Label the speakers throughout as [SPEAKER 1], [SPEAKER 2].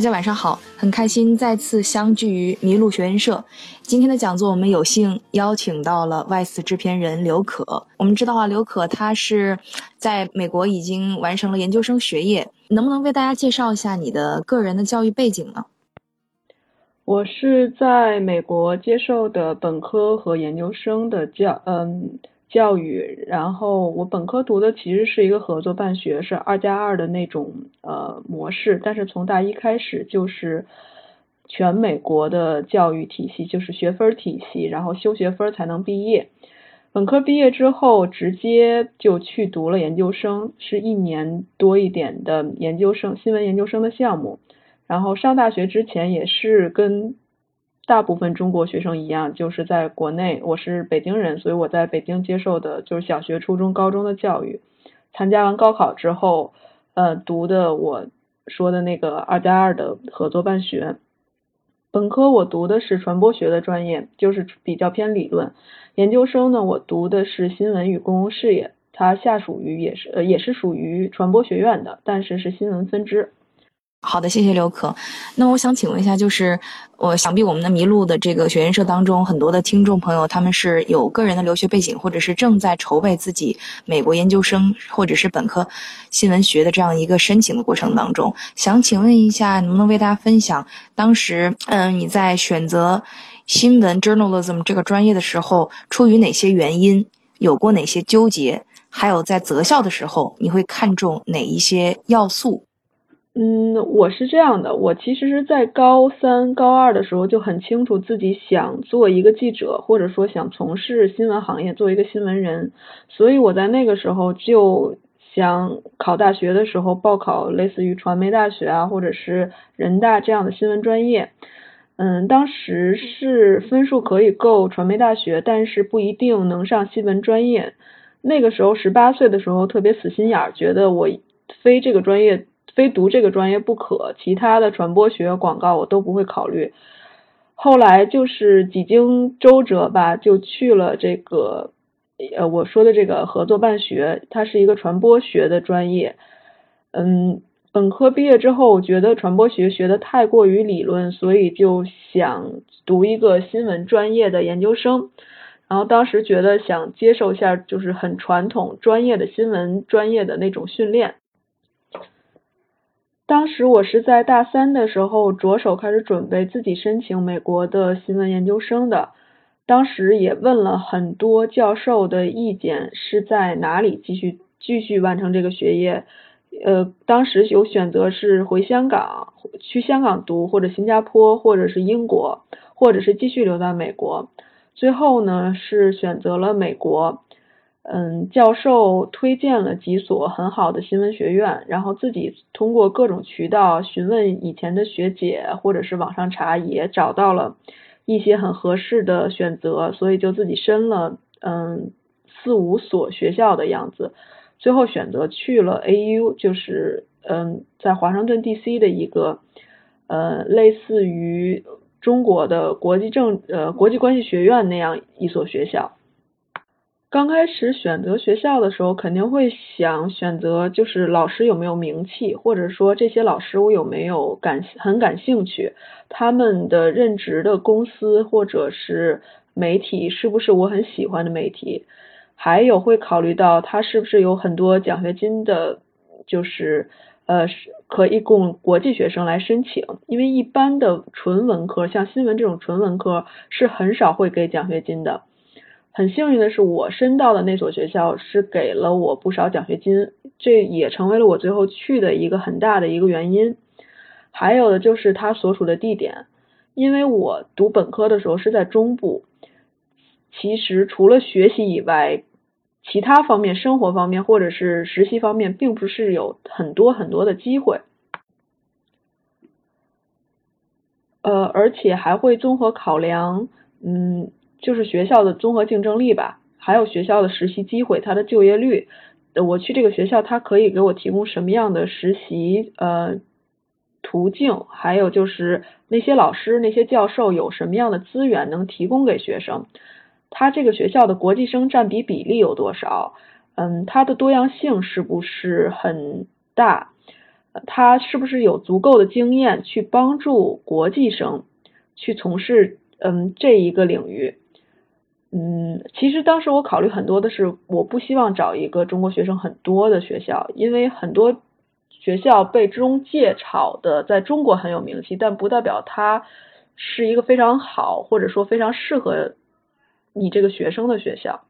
[SPEAKER 1] 大家晚上好，很开心再次相聚于麋鹿学院社。今天的讲座，我们有幸邀请到了外事制片人刘可。我们知道啊，刘可他是在美国已经完成了研究生学业，能不能为大家介绍一下你的个人的教育背景呢？
[SPEAKER 2] 我是在美国接受的本科和研究生的教，嗯。教育，然后我本科读的其实是一个合作办学，是二加二的那种呃模式，但是从大一开始就是全美国的教育体系，就是学分体系，然后修学分才能毕业。本科毕业之后，直接就去读了研究生，是一年多一点的研究生，新闻研究生的项目。然后上大学之前也是跟。大部分中国学生一样，就是在国内。我是北京人，所以我在北京接受的就是小学、初中、高中的教育。参加完高考之后，呃，读的我说的那个二加二的合作办学。本科我读的是传播学的专业，就是比较偏理论。研究生呢，我读的是新闻与公共事业，它下属于也是呃也是属于传播学院的，但是是新闻分支。
[SPEAKER 1] 好的，谢谢刘可。那我想请问一下，就是我想必我们的麋鹿的这个学员社当中，很多的听众朋友他们是有个人的留学背景，或者是正在筹备自己美国研究生或者是本科新闻学的这样一个申请的过程当中。想请问一下，能不能为大家分享当时，嗯，你在选择新闻 journalism 这个专业的时候，出于哪些原因，有过哪些纠结？还有在择校的时候，你会看重哪一些要素？
[SPEAKER 2] 嗯，我是这样的，我其实是在高三、高二的时候就很清楚自己想做一个记者，或者说想从事新闻行业，做一个新闻人，所以我在那个时候就想考大学的时候报考类似于传媒大学啊，或者是人大这样的新闻专业。嗯，当时是分数可以够传媒大学，但是不一定能上新闻专业。那个时候十八岁的时候特别死心眼儿，觉得我非这个专业。非读这个专业不可，其他的传播学、广告我都不会考虑。后来就是几经周折吧，就去了这个呃我说的这个合作办学，它是一个传播学的专业。嗯，本科毕业之后，我觉得传播学学的太过于理论，所以就想读一个新闻专业的研究生。然后当时觉得想接受一下就是很传统专业的新闻专业的那种训练。当时我是在大三的时候着手开始准备自己申请美国的新闻研究生的，当时也问了很多教授的意见，是在哪里继续继续完成这个学业？呃，当时有选择是回香港去香港读，或者新加坡，或者是英国，或者是继续留在美国。最后呢是选择了美国。嗯，教授推荐了几所很好的新闻学院，然后自己通过各种渠道询问以前的学姐，或者是网上查，也找到了一些很合适的选择，所以就自己申了嗯四五所学校的样子，最后选择去了 AU，就是嗯在华盛顿 DC 的一个呃类似于中国的国际政呃国际关系学院那样一所学校。刚开始选择学校的时候，肯定会想选择就是老师有没有名气，或者说这些老师我有没有感很感兴趣，他们的任职的公司或者是媒体是不是我很喜欢的媒体，还有会考虑到他是不是有很多奖学金的，就是呃可以供国际学生来申请，因为一般的纯文科像新闻这种纯文科是很少会给奖学金的。很幸运的是，我申到的那所学校是给了我不少奖学金，这也成为了我最后去的一个很大的一个原因。还有的就是它所处的地点，因为我读本科的时候是在中部，其实除了学习以外，其他方面、生活方面或者是实习方面，并不是有很多很多的机会。呃，而且还会综合考量，嗯。就是学校的综合竞争力吧，还有学校的实习机会，它的就业率。我去这个学校，它可以给我提供什么样的实习呃途径？还有就是那些老师、那些教授有什么样的资源能提供给学生？他这个学校的国际生占比比例有多少？嗯，它的多样性是不是很大？他是不是有足够的经验去帮助国际生去从事嗯这一个领域？嗯，其实当时我考虑很多的是，我不希望找一个中国学生很多的学校，因为很多学校被中介炒的在中国很有名气，但不代表它是一个非常好或者说非常适合你这个学生的学校。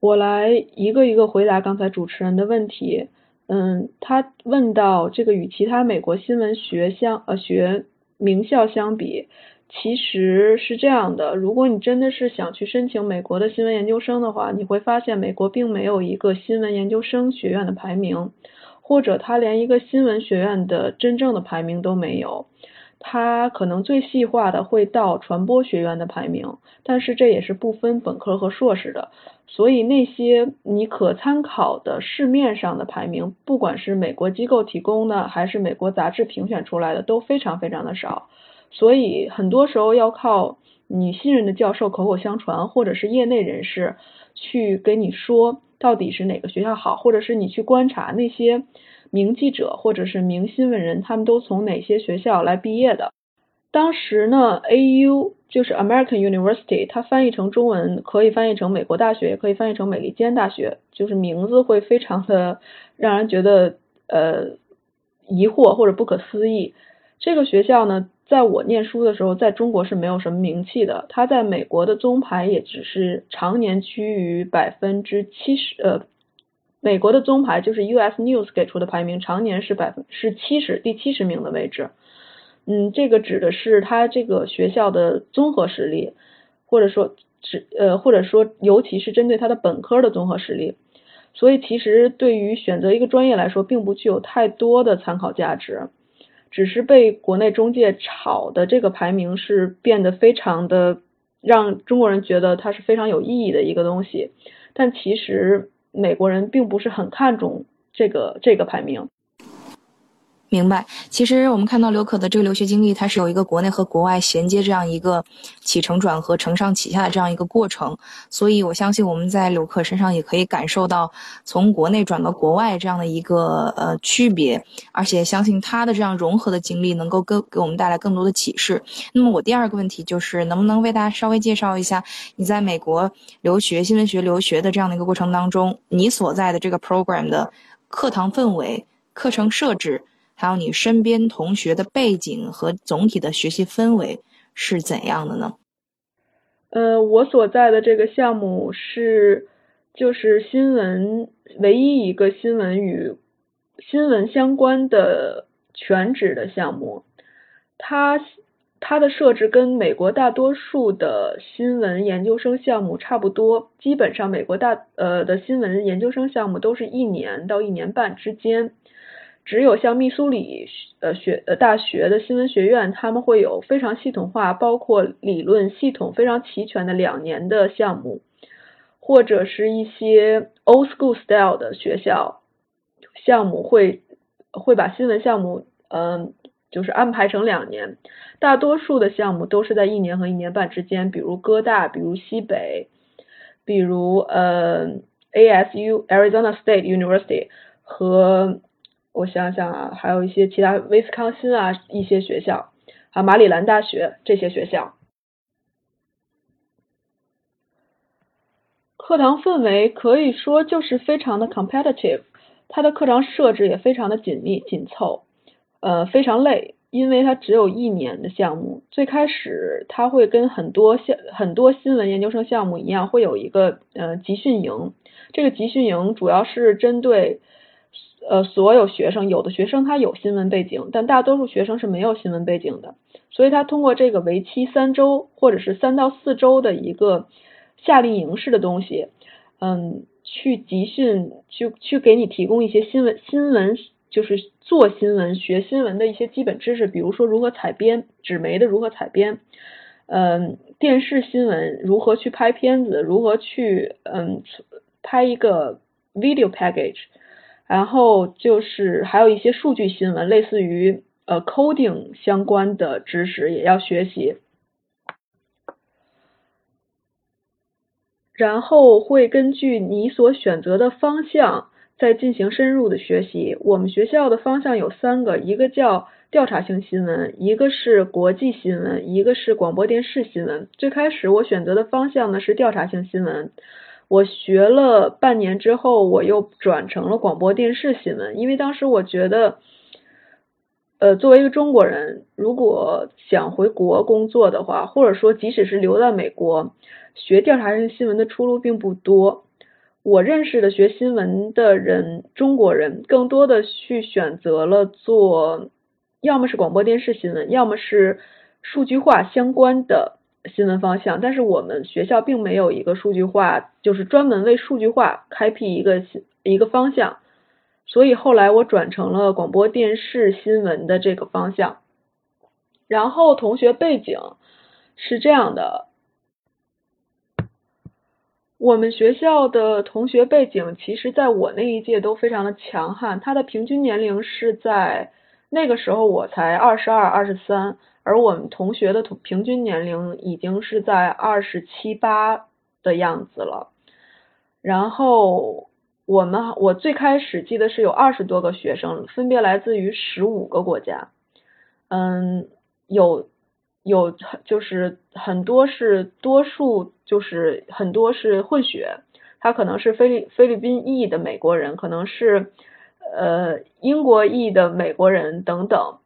[SPEAKER 2] 我来一个一个回答刚才主持人的问题。嗯，他问到这个与其他美国新闻学相呃学名校相比。其实是这样的，如果你真的是想去申请美国的新闻研究生的话，你会发现美国并没有一个新闻研究生学院的排名，或者它连一个新闻学院的真正的排名都没有。它可能最细化的会到传播学院的排名，但是这也是不分本科和硕士的。所以那些你可参考的市面上的排名，不管是美国机构提供的，还是美国杂志评选出来的，都非常非常的少。所以很多时候要靠你信任的教授口口相传，或者是业内人士去跟你说到底是哪个学校好，或者是你去观察那些名记者或者是名新闻人，他们都从哪些学校来毕业的。当时呢，AU 就是 American University，它翻译成中文可以翻译成美国大学，也可以翻译成美利坚大学，就是名字会非常的让人觉得呃疑惑或者不可思议。这个学校呢？在我念书的时候，在中国是没有什么名气的。它在美国的综排也只是常年趋于百分之七十，呃，美国的综排就是 US News 给出的排名，常年是百分是七十，第七十名的位置。嗯，这个指的是它这个学校的综合实力，或者说指呃，或者说尤其是针对它的本科的综合实力。所以其实对于选择一个专业来说，并不具有太多的参考价值。只是被国内中介炒的这个排名是变得非常的让中国人觉得它是非常有意义的一个东西，但其实美国人并不是很看重这个这个排名。
[SPEAKER 1] 明白，其实我们看到刘可的这个留学经历，它是有一个国内和国外衔接这样一个起承转合、承上启下的这样一个过程，所以我相信我们在刘可身上也可以感受到从国内转到国外这样的一个呃区别，而且相信他的这样融合的经历能够更给我们带来更多的启示。那么我第二个问题就是，能不能为大家稍微介绍一下你在美国留学新闻学留学的这样的一个过程当中，你所在的这个 program 的课堂氛围、课程设置？还有你身边同学的背景和总体的学习氛围是怎样的呢？
[SPEAKER 2] 呃，我所在的这个项目是就是新闻唯一一个新闻与新闻相关的全职的项目，它它的设置跟美国大多数的新闻研究生项目差不多，基本上美国大呃的新闻研究生项目都是一年到一年半之间。只有像密苏里呃学呃大学的新闻学院，他们会有非常系统化，包括理论系统非常齐全的两年的项目，或者是一些 old school style 的学校项目会会把新闻项目嗯就是安排成两年，大多数的项目都是在一年和一年半之间，比如哥大，比如西北，比如呃 ASU Arizona State University 和我想想啊，还有一些其他威斯康辛啊一些学校，啊马里兰大学这些学校，课堂氛围可以说就是非常的 competitive，它的课程设置也非常的紧密紧凑，呃非常累，因为它只有一年的项目，最开始它会跟很多项很多新闻研究生项目一样，会有一个呃集训营，这个集训营主要是针对。呃，所有学生，有的学生他有新闻背景，但大多数学生是没有新闻背景的，所以他通过这个为期三周或者是三到四周的一个夏令营式的东西，嗯，去集训，去去给你提供一些新闻新闻，就是做新闻、学新闻的一些基本知识，比如说如何采编纸媒的如何采编，嗯，电视新闻如何去拍片子，如何去嗯拍一个 video package。然后就是还有一些数据新闻，类似于呃 coding 相关的知识也要学习，然后会根据你所选择的方向再进行深入的学习。我们学校的方向有三个，一个叫调查性新闻，一个是国际新闻，一个是广播电视新闻。最开始我选择的方向呢是调查性新闻，我学了半年之后，我又转成了广播电视新闻，因为当时我觉得。呃，作为一个中国人，如果想回国工作的话，或者说即使是留在美国，学调查性新闻的出路并不多。我认识的学新闻的人，中国人更多的去选择了做，要么是广播电视新闻，要么是数据化相关的新闻方向。但是我们学校并没有一个数据化，就是专门为数据化开辟一个一个方向。所以后来我转成了广播电视新闻的这个方向，然后同学背景是这样的，我们学校的同学背景其实在我那一届都非常的强悍，他的平均年龄是在那个时候我才二十二、二十三，而我们同学的同平均年龄已经是在二十七八的样子了，然后。我们我最开始记得是有二十多个学生，分别来自于十五个国家，嗯，有有就是很多是多数就是很多是混血，他可能是菲律菲律宾裔的美国人，可能是呃英国裔的美国人等等，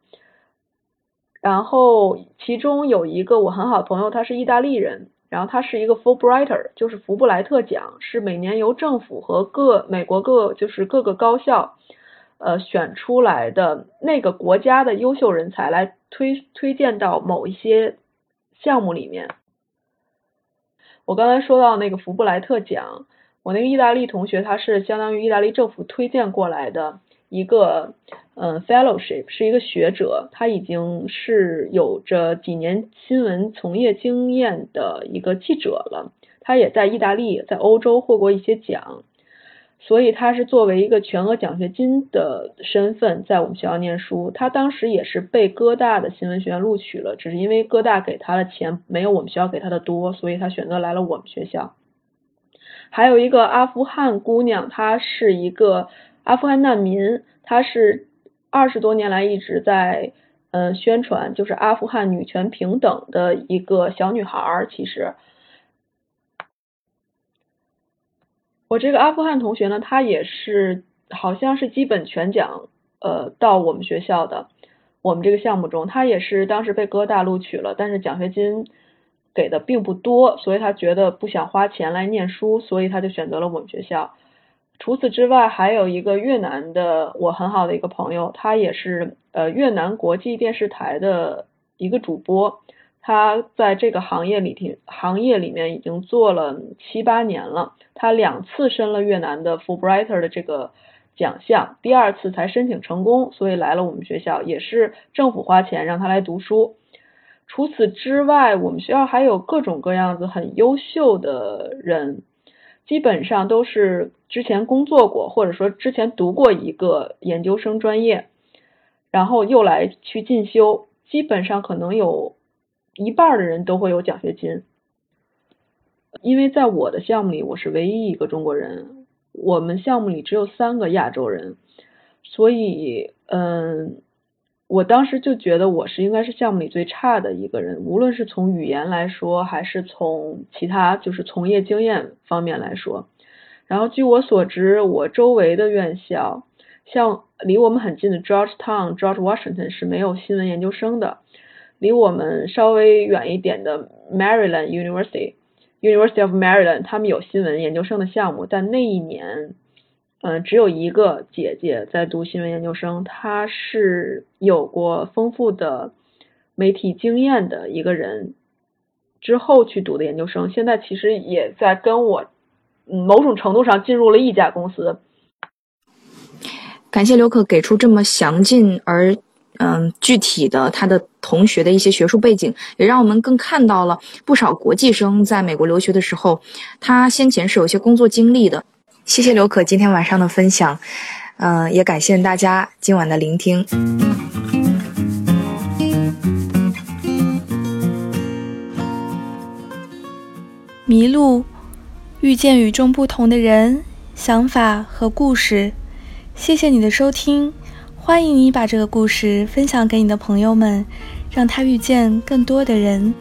[SPEAKER 2] 然后其中有一个我很好的朋友，他是意大利人。然后他是一个 Fulbrighter，就是福布莱特奖，是每年由政府和各美国各就是各个高校呃选出来的那个国家的优秀人才来推推荐到某一些项目里面。我刚才说到那个福布莱特奖，我那个意大利同学他是相当于意大利政府推荐过来的。一个嗯，fellowship 是一个学者，他已经是有着几年新闻从业经验的一个记者了。他也在意大利、在欧洲获过一些奖，所以他是作为一个全额奖学金的身份在我们学校念书。他当时也是被哥大的新闻学院录取了，只是因为哥大给他的钱没有我们学校给他的多，所以他选择来了我们学校。还有一个阿富汗姑娘，她是一个。阿富汗难民，她是二十多年来一直在嗯宣传，就是阿富汗女权平等的一个小女孩儿。其实，我这个阿富汗同学呢，他也是好像是基本全奖呃到我们学校的，我们这个项目中，他也是当时被哥大录取了，但是奖学金给的并不多，所以他觉得不想花钱来念书，所以他就选择了我们学校。除此之外，还有一个越南的我很好的一个朋友，他也是呃越南国际电视台的一个主播，他在这个行业里听行业里面已经做了七八年了，他两次申了越南的 Fulbrighter 的这个奖项，第二次才申请成功，所以来了我们学校，也是政府花钱让他来读书。除此之外，我们学校还有各种各样子很优秀的人。基本上都是之前工作过，或者说之前读过一个研究生专业，然后又来去进修。基本上可能有一半的人都会有奖学金。因为在我的项目里，我是唯一一个中国人，我们项目里只有三个亚洲人，所以嗯。我当时就觉得我是应该是项目里最差的一个人，无论是从语言来说，还是从其他就是从业经验方面来说。然后据我所知，我周围的院校，像离我们很近的 Georgetown、George Washington 是没有新闻研究生的。离我们稍微远一点的 Maryland University、University of Maryland，他们有新闻研究生的项目，但那一年。嗯，只有一个姐姐在读新闻研究生，她是有过丰富的媒体经验的一个人，之后去读的研究生，现在其实也在跟我某种程度上进入了一家公司。
[SPEAKER 1] 感谢刘可给出这么详尽而嗯具体的他的同学的一些学术背景，也让我们更看到了不少国际生在美国留学的时候，他先前是有一些工作经历的。谢谢刘可今天晚上的分享，嗯，也感谢大家今晚的聆听。
[SPEAKER 3] 迷路，遇见与众不同的人，想法和故事。谢谢你的收听，欢迎你把这个故事分享给你的朋友们，让他遇见更多的人。